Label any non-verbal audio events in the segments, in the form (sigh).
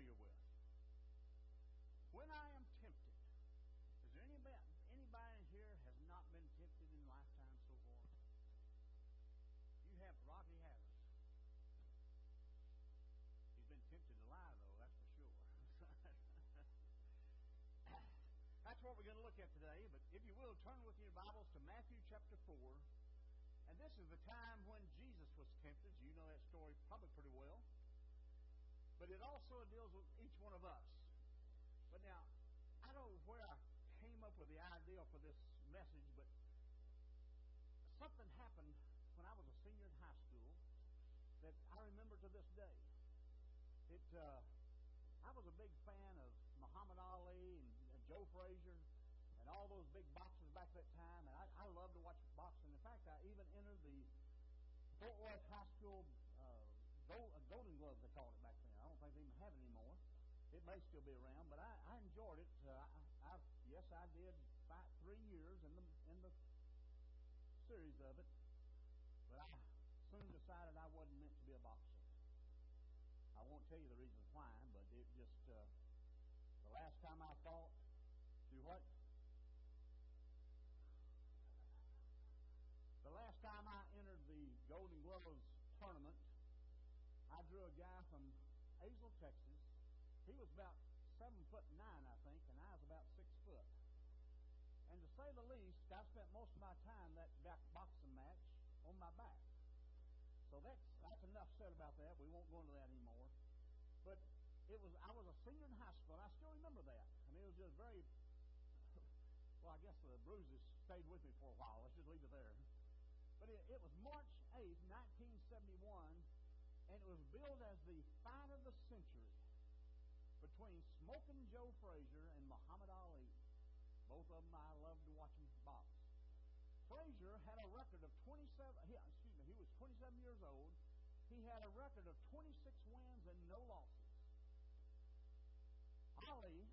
familiar with. When I am tempted, is there anybody, anybody here has not been tempted in lifetime so far? You have Rocky Harris. He's been tempted to lie, though, that's for sure. (laughs) that's what we're going to look at today. But if you will, turn with your Bibles to Matthew chapter 4. And this is the time when Jesus was tempted. You know that story probably pretty well. But it also deals with each one of us. But now, I don't know where I came up with the idea for this message, but something happened when I was a senior in high school that I remember to this day. It, uh, I was a big fan of Muhammad Ali and, and Joe Frazier and all those big boxers back that time, and I, I loved to watch boxing. In fact, I even entered the Fort Worth High School uh, uh, Golden Gloves, they called it back then. I don't think they even have it anymore. It may still be around, but I, I enjoyed it. Uh, I, I, yes, I did fight three years in the in the series of it, but I soon decided I wasn't meant to be a boxer. I won't tell you the reasons why, but it just uh, the last time I fought, do what? The last time I entered the Golden Gloves tournament, I drew a guy from Azle, Texas. He was about seven foot nine, I think, and I was about six foot. And to say the least, I spent most of my time that boxing match on my back. So that's that's enough said about that. We won't go into that anymore. But it was I was a senior in high school, and I still remember that. I mean, it was just very (laughs) well. I guess the bruises stayed with me for a while. Let's just leave it there. But it, it was March 8, 1971, and it was billed as the fight of the century between Smoking Joe Frazier and Muhammad Ali. Both of them I loved to watch them box. Frazier had a record of 27. He, excuse me, he was 27 years old. He had a record of 26 wins and no losses. Ali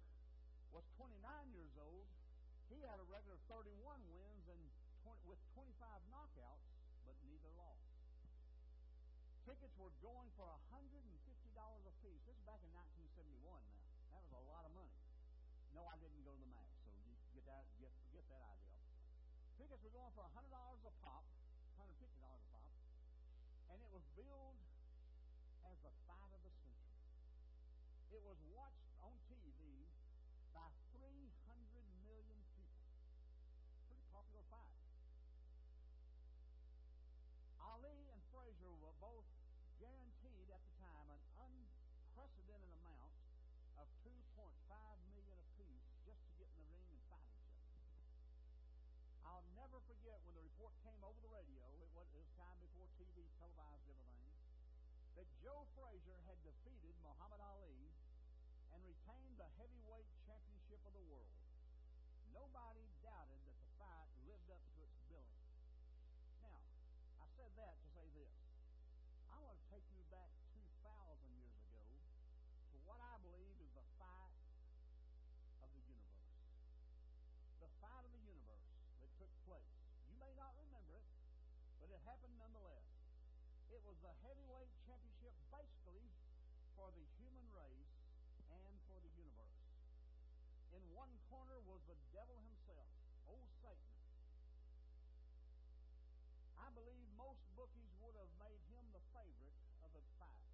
was 29 years old. He had a record of 31 wins and 20, with 25 knockouts, but neither lost. Tickets were going for $150 a piece. This is back in 1971 now. That was a lot of money. No, I didn't go to the match, so you get that get get that idea. Tickets were going for $100 a pop, $150 a pop, and it was billed as the fight of the century. It was watched on TV by I'll never forget when the report came over the radio. It was, it was time before TV televised everything. That Joe Frazier had defeated Muhammad Ali and retained the heavyweight championship of the world. Nobody doubted that the fight lived up to its billing. Now, I said that to it happened nonetheless. It was the heavyweight championship basically for the human race and for the universe. In one corner was the devil himself, old Satan, I believe most bookies would have made him the favorite of the fight.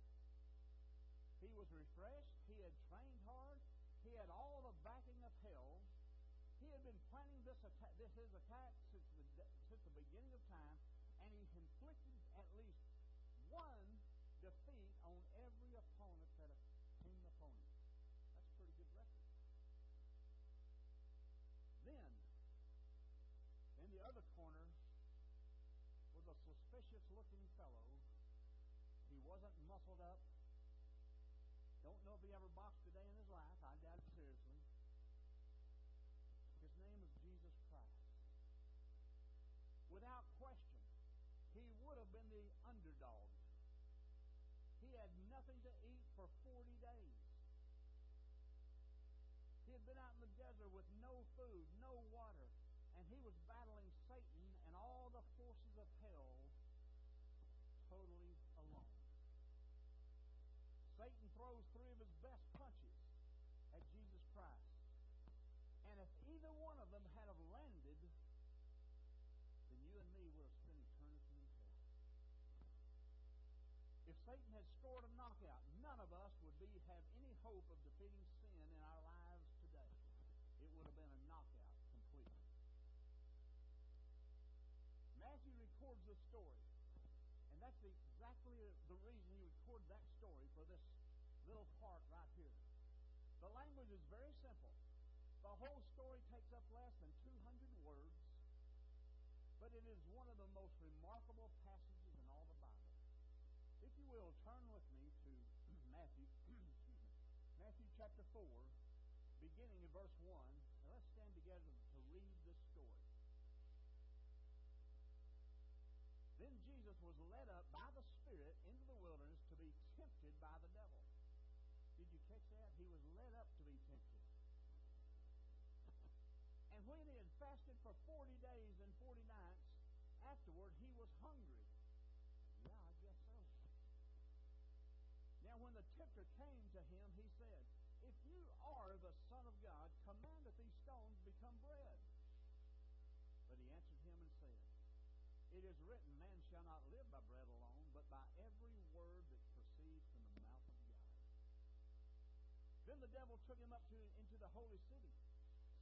He was refreshed. He had trained hard. He had all the backing of hell. He had been planning this attack, this his attack since the since the beginning of time, least one defeat on every opponent that came upon him. That's a pretty good record. Then, in the other corner, was a suspicious looking fellow. He wasn't muscled up. Don't know if he ever boxed a day in his life. I doubt it seriously. His name was Jesus Christ. Without He had been out in the desert with no food, no water, and he was battling Satan and all the forces of hell totally alone. Satan throws three of his best punches at Jesus Christ. And if either one of them had have landed, then you and me would have spent eternity in hell. If Satan had scored a knockout, none of us would be have any hope of defeating Satan records the story. And that's exactly the reason he recorded that story for this little part right here. The language is very simple. The whole story takes up less than 200 words, but it is one of the most remarkable passages in all the Bible. If you will, turn with me to (clears throat) Matthew, (clears throat) Matthew chapter 4, beginning in verse 1, Then Jesus was led up by the Spirit into the wilderness to be tempted by the devil. Did you catch that? He was led up to be tempted. And when he had fasted for 40 days and 40 nights, afterward he was hungry. Yeah, I guess so. Now, when the tempter came to him, he said, If you are the Son of God, command that these stones become bread. But he answered him and said, it is written, Man shall not live by bread alone, but by every word that proceeds from the mouth of God. Then the devil took him up to, into the holy city,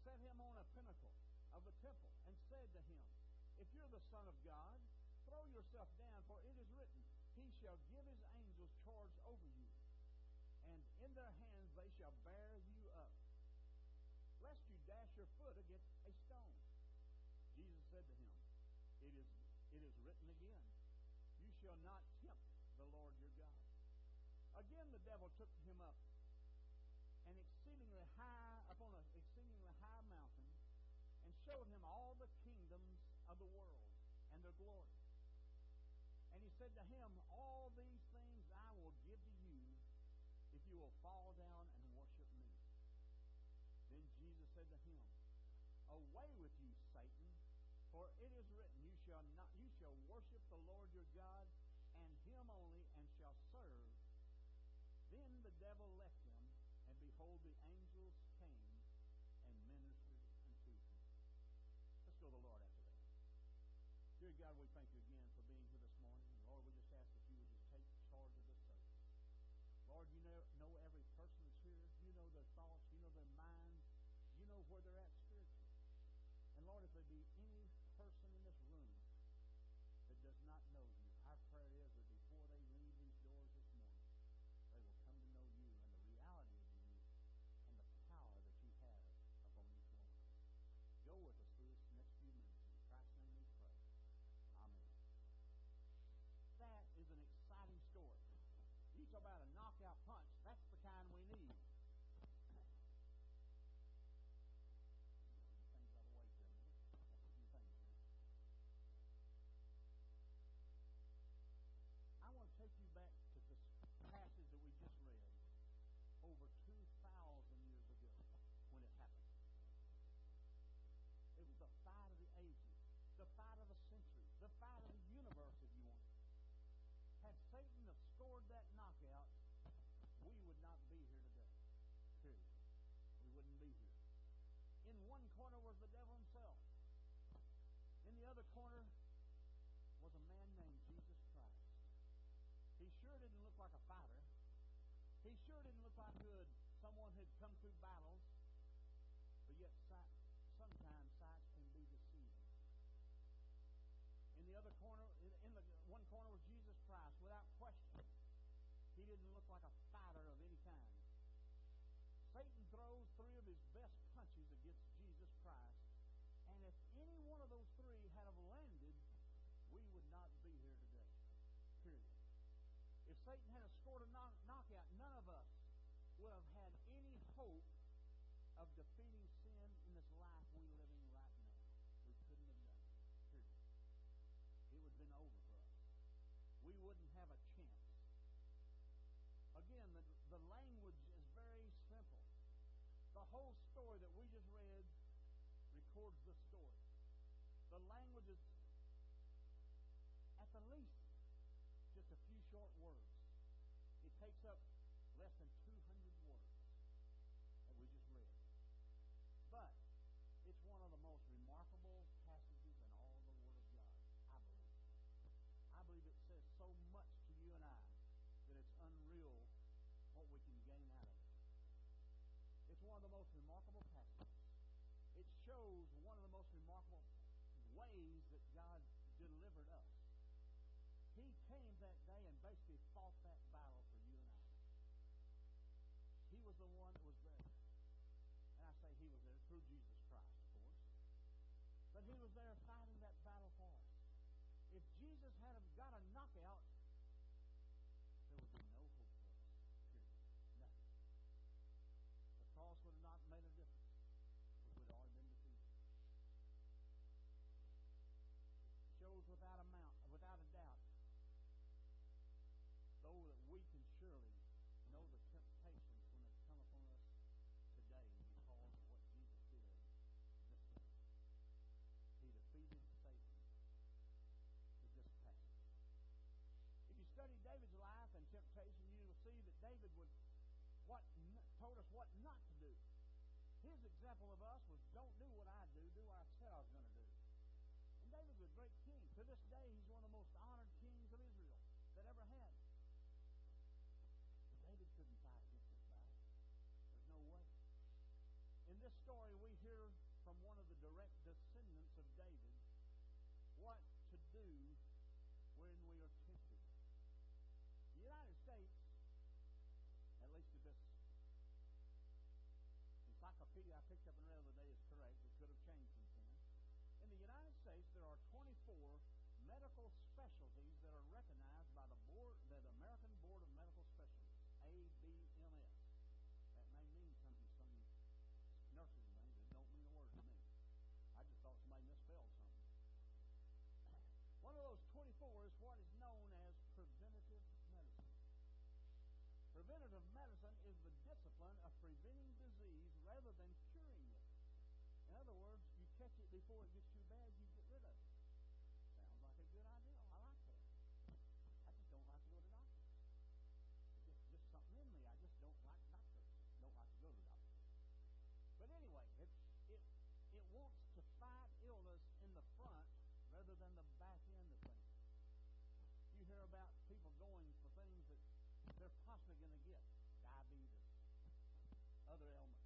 set him on a pinnacle of the temple, and said to him, If you're the Son of God, throw yourself down, for it is written, He shall give His angels charge over you, and in their hands they shall bear you up, lest you dash your foot against a stone. Jesus said to him, It is it is written again, You shall not tempt the Lord your God. Again, the devil took him up and exceedingly high upon an exceedingly high mountain and showed him all the kingdoms of the world and their glory. And he said to him, All these things I will give to you if you will fall down and worship me. Then Jesus said to him, Away with you, Satan. For it is written, shall not you shall worship the Lord your God, and him only, and shall serve. Then the devil left him, and behold, the angels came and ministered unto him. Let's go to the Lord after that. Dear God, we thank you again for being here this morning. Lord, we just ask that you would just take charge of this service. Lord, you know, know every person that's here. You know their thoughts. You know their minds. You know where they're at spiritually. And Lord, if there be any corner was a man named Jesus Christ. He sure didn't look like a fighter. He sure didn't look like good someone who'd come through battles. But yet, sometimes sights can be deceiving. In the other corner, in the one corner was Jesus Christ, without question. He didn't look like a Satan had scored a knock, knockout, none of us would have had any hope of defeating sin in this life we're living right now. We couldn't have done it. Period. It would have been over for us. We wouldn't have a chance. Again, the, the language is very simple. The whole story that we just read records the story. The language is at the least makes up less than 200 words that we just read. But it's one of the most remarkable passages in all the Word of God, I believe. I believe it says so much to you and I that it's unreal what we can gain out of it. It's one of the most remarkable passages. It shows one of the most remarkable ways that God delivered us. He came that day and basically the one that was there. And I say he was there through Jesus Christ, of course. But he was there fighting that battle for us. If Jesus had got a knockout, what not to do. His example of us was don't do what I do, do what I said I was going to do. And David was a great king. To this day, he's one of the most honored kings of Israel that ever had. David couldn't fight against this battle. There's no way. In this story, we encyclopedia I picked up read the other day is correct. It could have changed since then. In the United States, there are 24 medical specialties that are recognized by the board, the American Board of Medical Specialties. A-B-M-S. That may mean something to some nurses things. It don't mean a word to me. I just thought somebody misspelled something. One of those 24 is what is known as preventative medicine. Preventative medicine before it gets too bad, you get rid of it. Sounds like a good idea. Oh, I like that. I just don't like to go to the doctor just something in me. I just don't like doctors. Don't like to go to the doctor. But anyway, it it it wants to fight illness in the front rather than the back end of things. You hear about people going for things that they're possibly going to get diabetes, other ailments,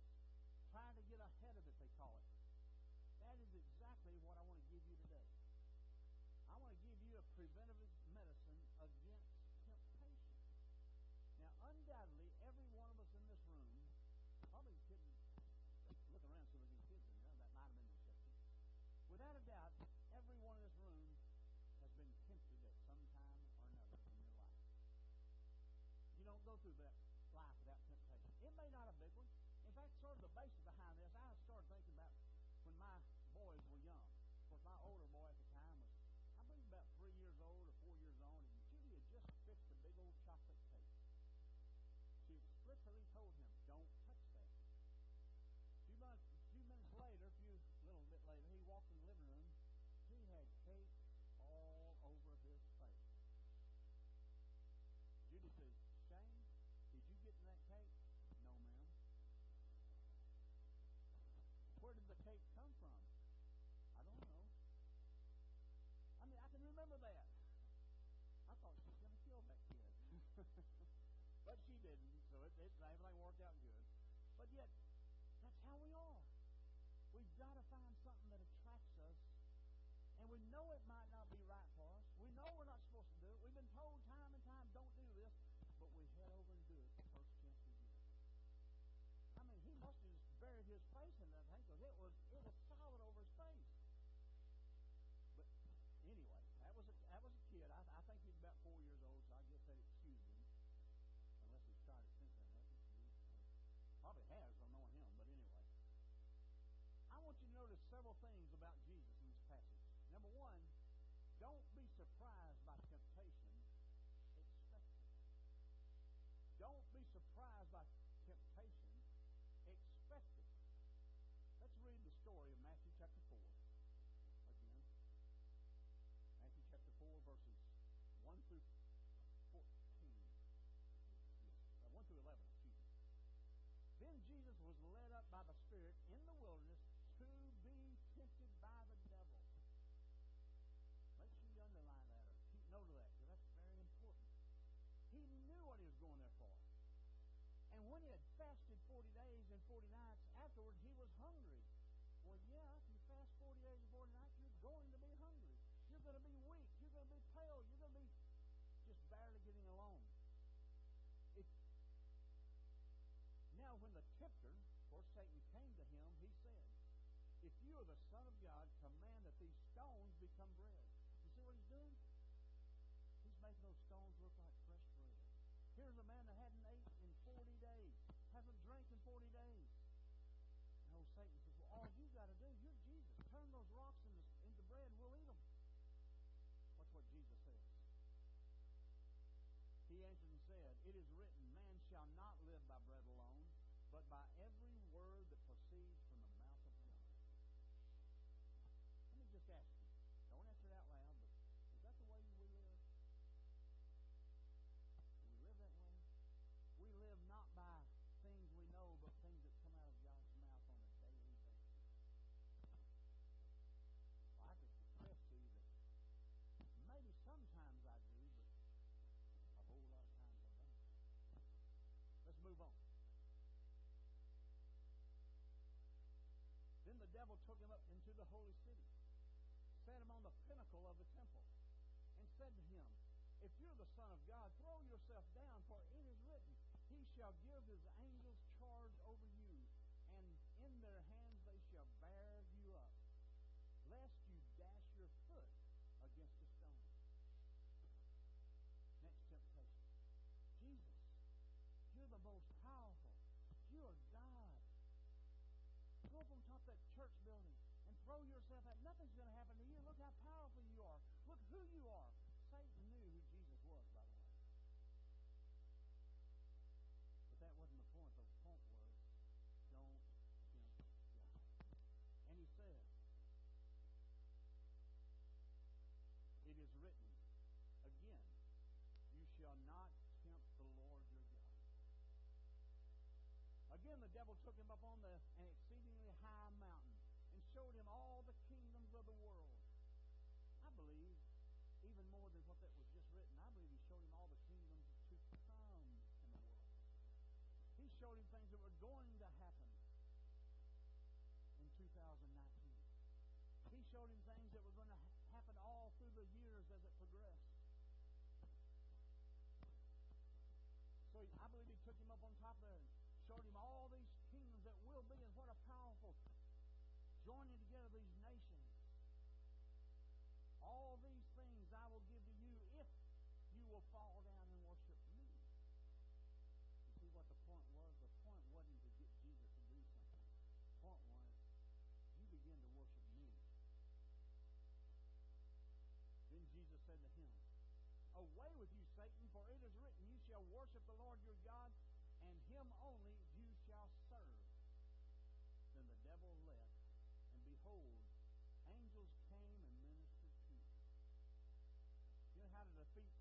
through that life without temptation. It may not a big one. In fact, sort of the basis it, it, everything worked out good. But yet, that's how we are. We've got to find something that attracts us, and we know it might Probably has, And when he had fasted 40 days and 40 nights hungry. Well, yeah, going to be hungry. You're going to be weak. You're going to be pale. You're going to be just barely getting along. It, now, when the tempter, course, Satan came to him, he said, If you are the Son of God, command that these stones become bread. You see what he's doing? He's making those stones look like fresh bread. Here's a man that hadn't He answered and said, It is written, Man shall not live by bread alone, but by every said to him, If you're the Son of God, throw yourself down, for it is written, He shall give His angels charge over you, and in their hands they shall bear you up, lest you dash your foot against a stone. Next temptation. Jesus, you're the most powerful. You are God. Go up on top of that church building and throw yourself at nothing's going to happen to you. Look how powerful you are. Look who you are. Showed him things that were going to happen in 2019. He showed him things that were going to happen all through the years as it progressed. So he, I believe he took him up on top there and showed him all these kingdoms that will be and what a powerful joining together these nations. All these things I will give to you if you will fall down shall worship the Lord your God, and him only you shall serve. Then the devil left, and behold, angels came and ministered to him. You know how to defeat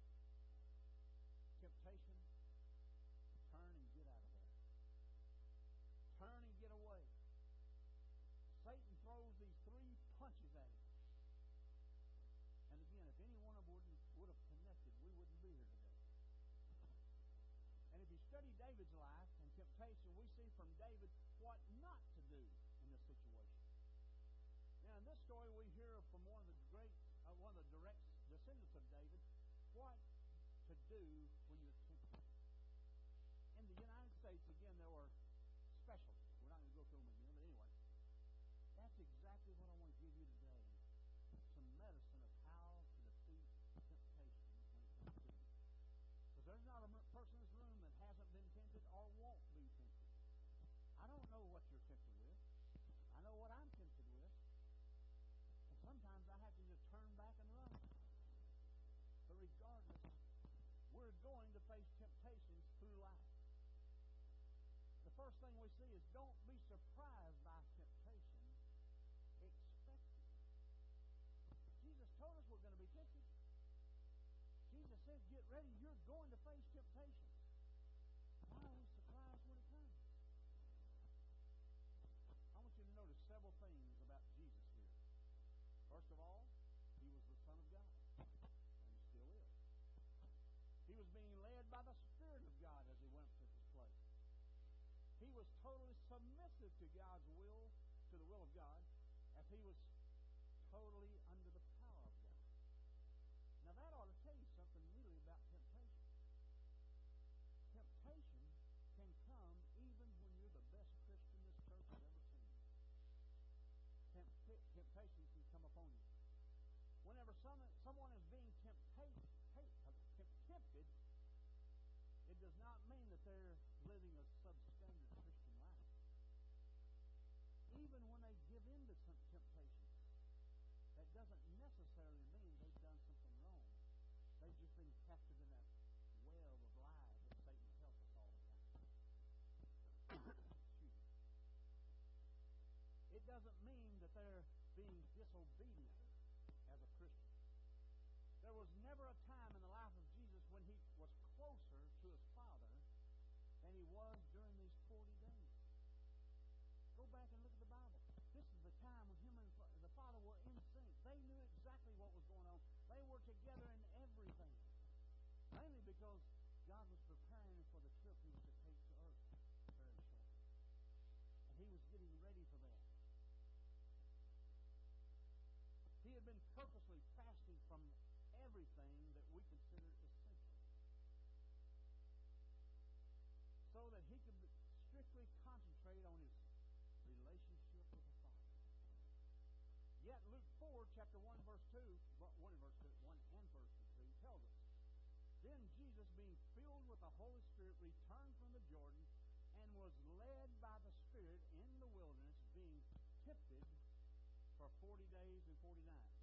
study David's life and temptation, we see from David what not to do in this situation. Now, in this story, we hear from one of the great, uh, one of the direct descendants of David, what to do going to face temptations through life. The first thing we see is don't be surprised by temptation. Expect it. Jesus told us we're going to be tempted. Jesus said, get ready. You're going to face temptations. By the Spirit of God as he went to this place. He was totally submissive to God's will, to the will of God, as he was totally mean that they're living a substandard Christian life. Even when they give in to some temptations, that doesn't necessarily mean they've done something wrong. They've just been captured in that web of lies that Satan tells us all the time. (coughs) it doesn't mean that they're being disobedient as a Christian. There was never a was during these 40 days. Go back and look at the Bible. This is the time when him and the Father were in sync. They knew exactly what was going on. They were together in everything. Mainly because God was preparing for the trip he was to take to earth very shortly. And he was getting ready for that. He had been purposely fasting from everything yet Luke 4, chapter 1, verse 2, 1 and verse 2, 1 and verse 2 tells us, Then Jesus, being filled with the Holy Spirit, returned from the Jordan and was led by the Spirit in the wilderness, being tempted for 40 days and 40 nights.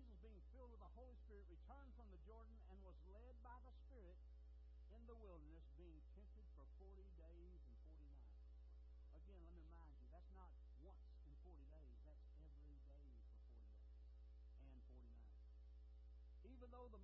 Jesus, being filled with the Holy Spirit, returned from the Jordan and was led by the Spirit in the wilderness, being tempted for 40 days and 40 nights. Again, let me remind you, that's not once in 40 days, that's every day for 40 days and 40 nights. Even though the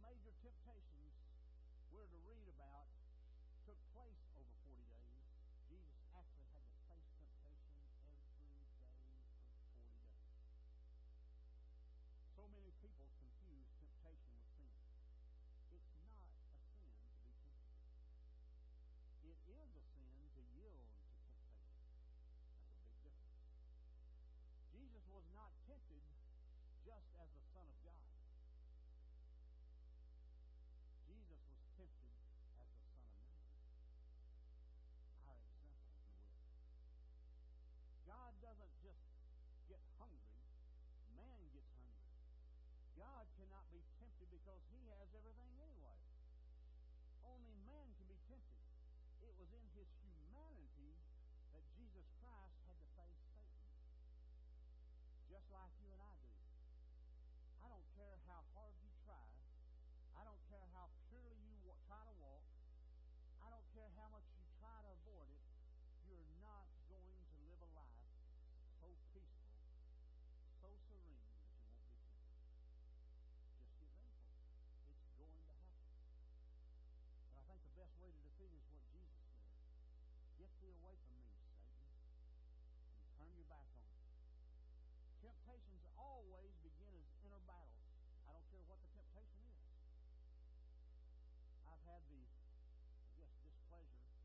be tempted because he has everything anyway. Only man can be tempted. It was in his humanity that Jesus Christ had to face Satan. Just like you and I had the, I guess, displeasure of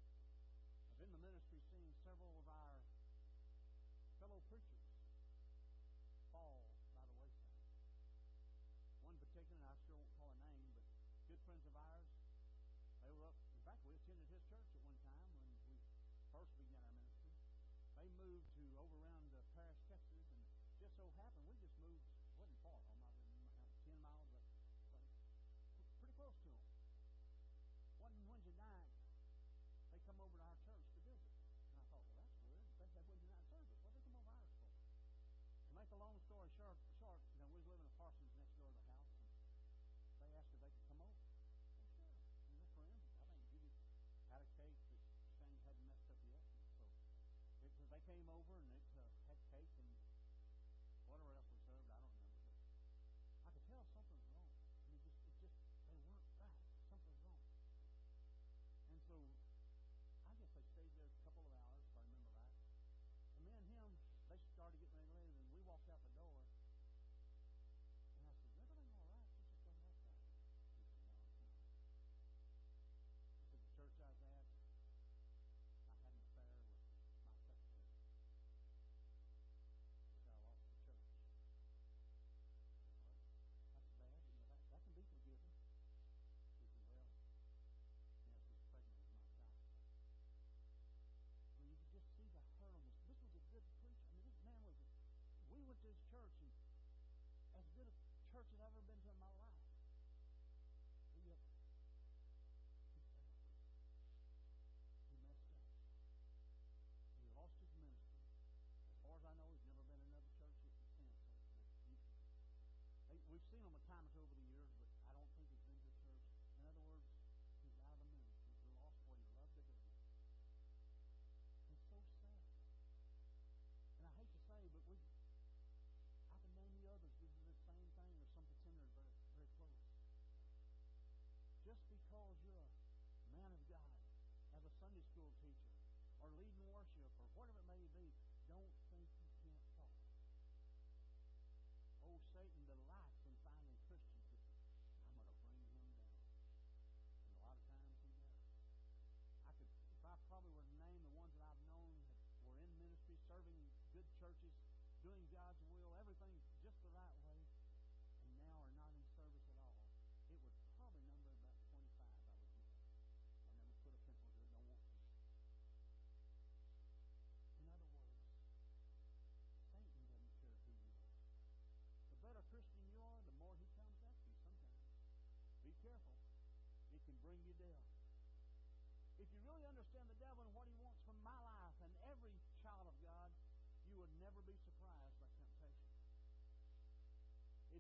in the ministry seeing several of our fellow preachers fall by the wayside. One particular, I sure won't call a name, but good friends of ours, they were up. In fact, we attended his church at one time when we first began our ministry. They moved to over around uh, Paris, Texas, and just so happened we just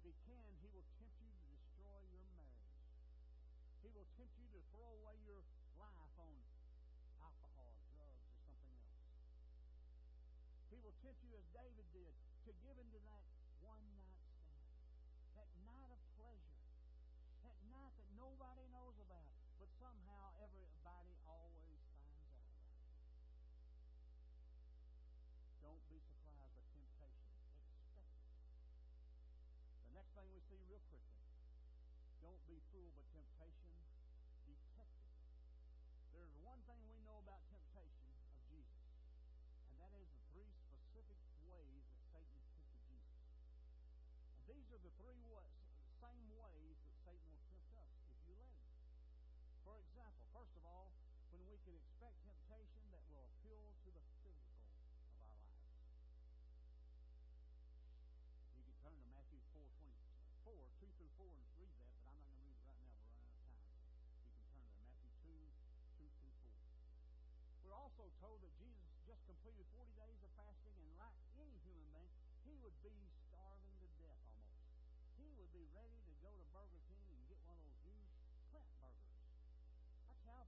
if he can, he will tempt you to destroy your marriage. He will tempt you to throw away your life on alcohol, drugs, or something else. He will tempt you, as David did, to give into that one night stand, that night of pleasure, that night that nobody knows about, but somehow everybody always finds out about. Don't be surprised. see real quickly. Don't be fooled by temptation. Detect it. There's one thing we know about temptation of Jesus, and that is the three specific ways that Satan tempted Jesus. And these are the three ways, same ways that Satan will tempt us if you let him. For example, first of all, when we can expect temptation that will appeal to the through 4 and read that, but I'm not going to read it right now. We're running out of time. You can turn there. Matthew 2, 2 through 4. We're also told that Jesus just completed 40 days of fasting, and like any human being, he would be starving to death almost. He would be ready to go to Burger King and get one of those huge plant burgers. That's how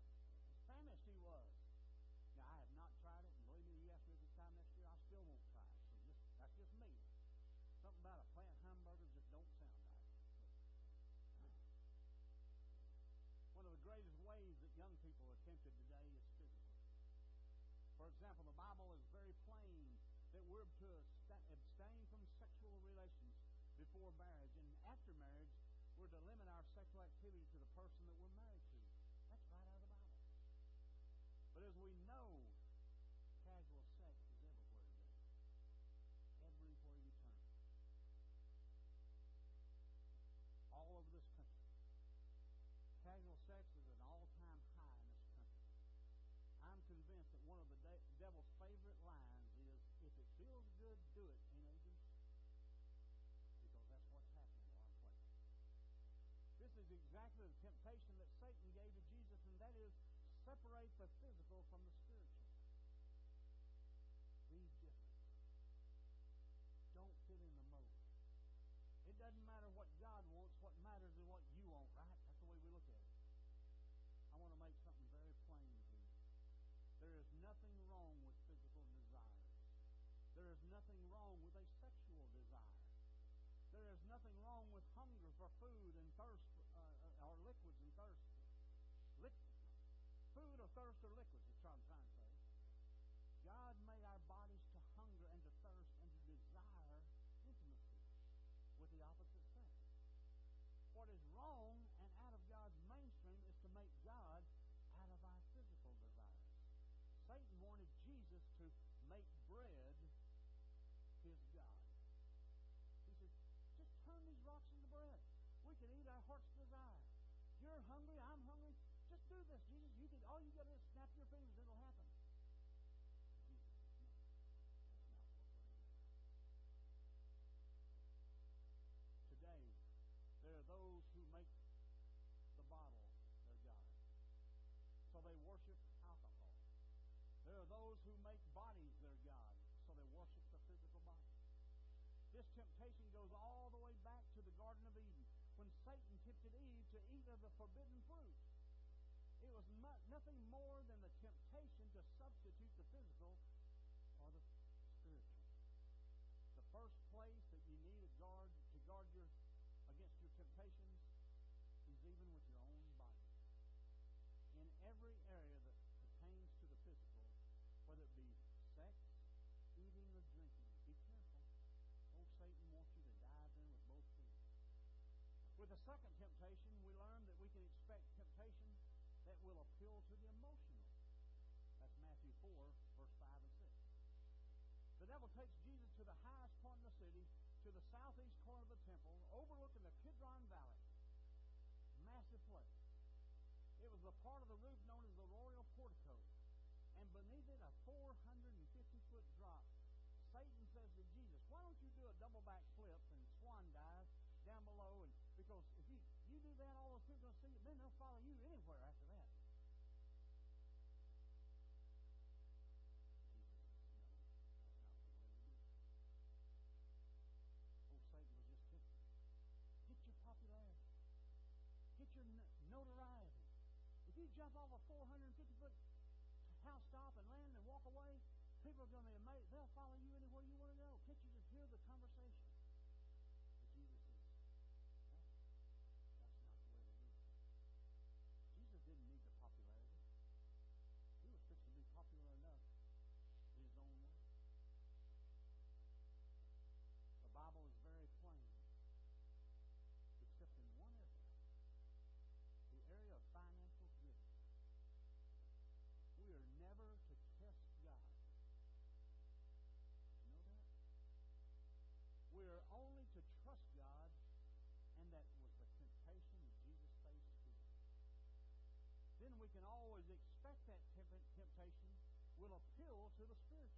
famished he was. Now, I have not tried it, and believe me, you ask me this time next year, I still won't try it. So just, that's just me. Something about a we're to abstain from sexual relations before marriage, and after marriage, we're to limit our sexual activity to the person that we're married to. That's right out of the Bible. But as we know, the physical from the spiritual. Be different. Don't fit in the mold. It doesn't matter what God wants. What matters is what you want, right? That's the way we look at it. I want to make something very plain to you. There is nothing wrong with physical desires. There is nothing wrong with a sexual desire. There is nothing wrong with hunger for food and thirst, uh, or liquids and thirst. Liquid, food or thirst or liquids, is what I'm this, Jesus. You can all you got to snap your fingers, it'll happen. Today, there are those who make the bottle their God. So they worship alcohol. There are those who make bodies their God. So they worship the physical body. This temptation goes all the way back to the Garden of Eden when Satan tempted Eve to eat of the forbidden fruit. It was nothing more than the temptation to substitute the physical for the spiritual. The first place that you need a guard to guard your against your temptations is even with your own body. In every area that pertains to the physical, whether it be sex, eating, or drinking, be careful. Old Satan wants you to dive in with both feet. With the second temptation, we learn that we can expect temptation will appeal to the emotional. That's Matthew 4, verse 5 and 6. The devil takes Jesus to the highest point in the city, to the southeast corner of the temple, overlooking the Kidron Valley. Massive place. It was the part of the roof known as the Royal Portico. And beneath it, a 450 foot drop. Satan says to Jesus, Why don't you do a double back flip and swan dive down below? And because if you, you do that, all those people are going to see you. Then they'll follow you anywhere after jump off a 450 foot housetop and land and walk away, people are going to be amazed. They'll follow you anywhere you want to go. Get you to hear the we can always expect that temptation will appeal to the spiritual.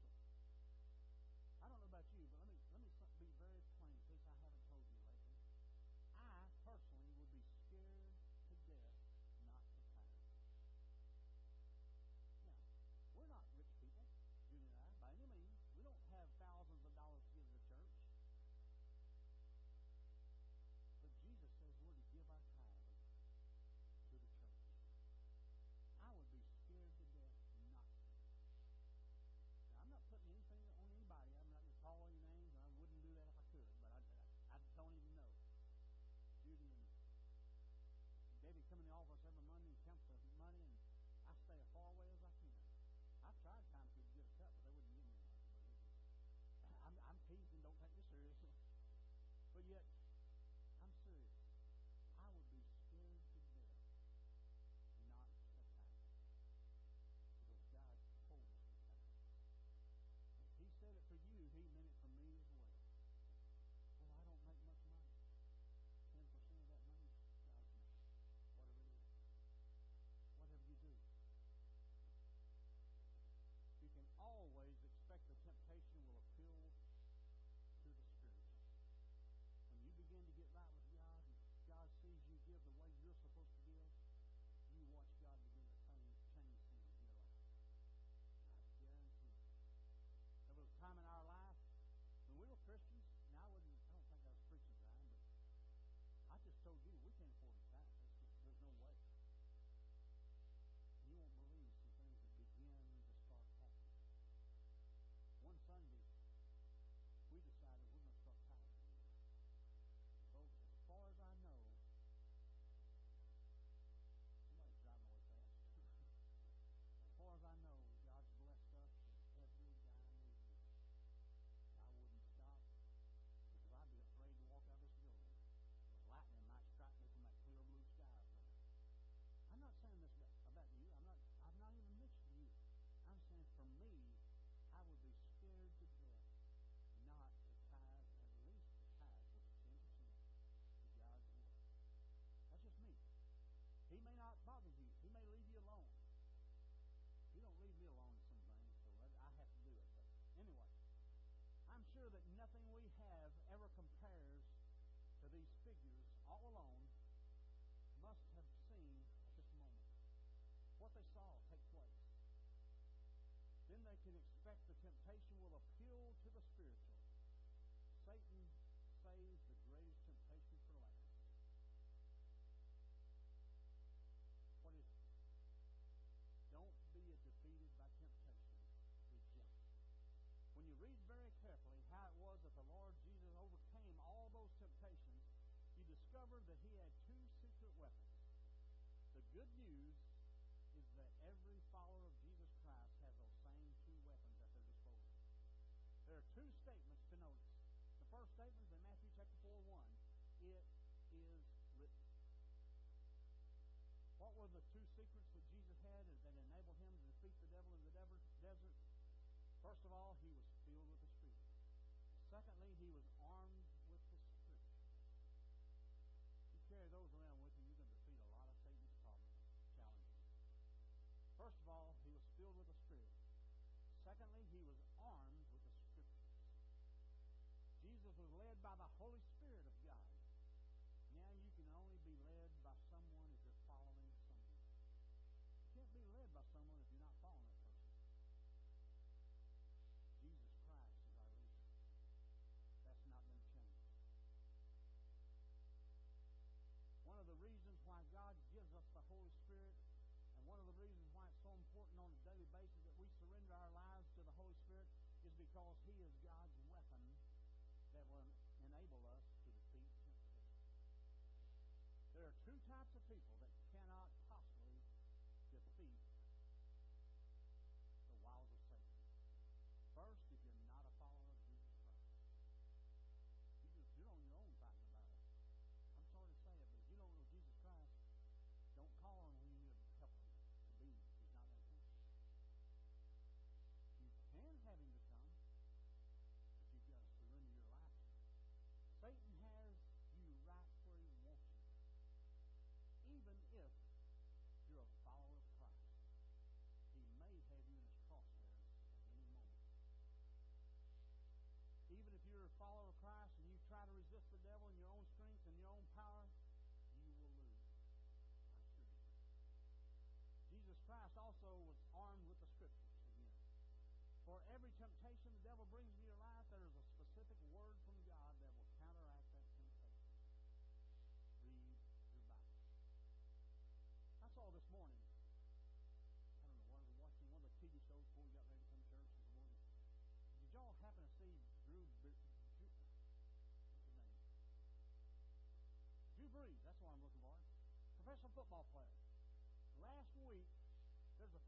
Can expect the temptation will appeal to the spiritual. Satan saves the greatest temptation for last. What is it? Don't be defeated by temptation. Reject. When you read very carefully how it was that the Lord Jesus overcame all those temptations, you discover that he had two secret weapons. The good news two statements to notice. The first statement is in Matthew chapter 4 1. It is written. What were the two secrets that Jesus had that enabled him to defeat the devil in the desert? First of all, he was filled with the Spirit. Secondly, he was armed with the Scriptures. You carry those around led by the Holy There are two types of people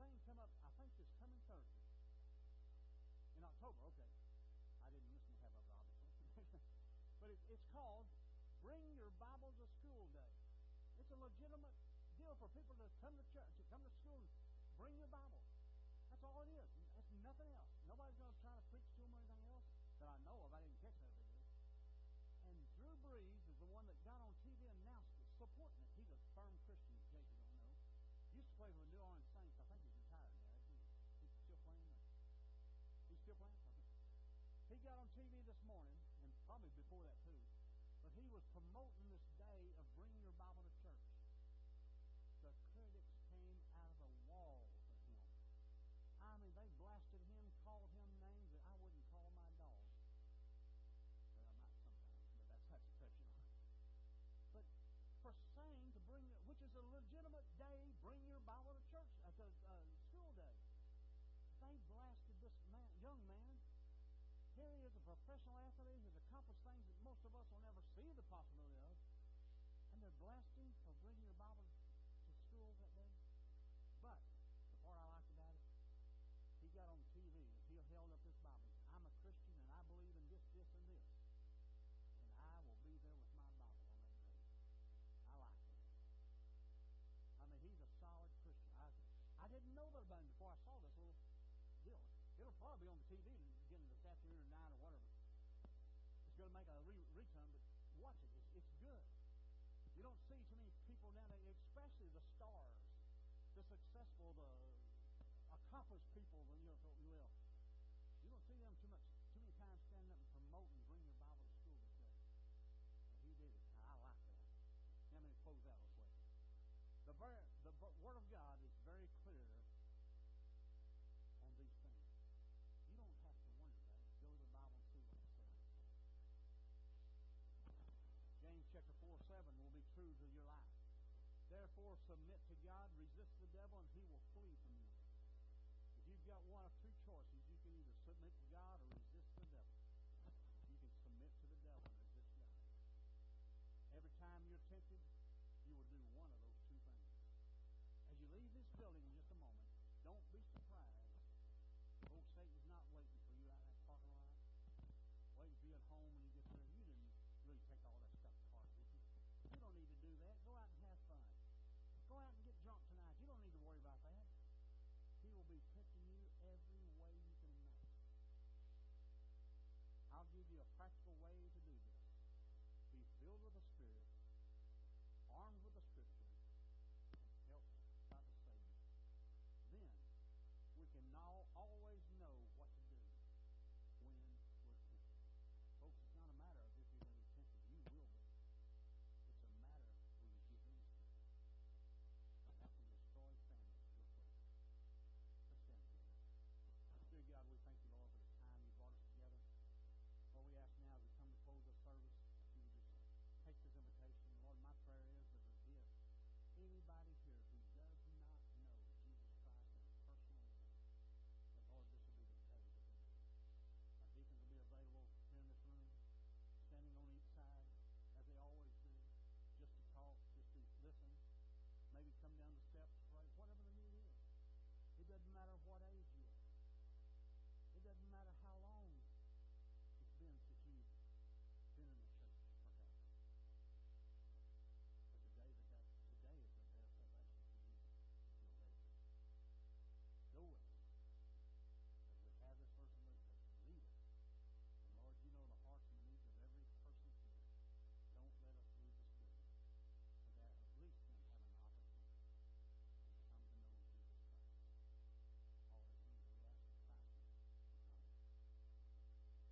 thing come up, I think this coming Thursday. In October, okay. I didn't listen to half of it, obviously. (laughs) but it, it's called Bring Your Bible to School Day. It's a legitimate deal for people to come to church, to come to school and bring your Bible. That's all it is. That's nothing else. Nobody's going to try to preach to them or anything else that I know of. I didn't catch that video. And Drew Brees is the one that got on TV and announced it, supporting it. He's a firm Christian, in case you don't know. Used to play for the New Orleans TV this morning, and probably before that too, but he was promoting this is, a professional athlete, has accomplished things that most of us will never see the possibility of. And they're blasting for bringing your Bible to school that day. But the part I liked about it, he got on TV and he held up this Bible. I'm a Christian and I believe in this, this, and this. And I will be there with my Bible on that day. I like that. I mean, he's a solid Christian. I, I didn't know that about him before I saw this little deal. It'll probably be on the TV beginning this afternoon or nine or whatever. To make a re- return, but watch it. It's, it's good. You don't see too many people nowadays, especially the stars, the successful, the accomplished people, you know, you will. You don't see them too much, too many times standing up and promoting, bring your Bible to school this day. And he did it. I like that. Now, let me close out real quick. The, ver- the Word of God submit to God, resist the devil, and he will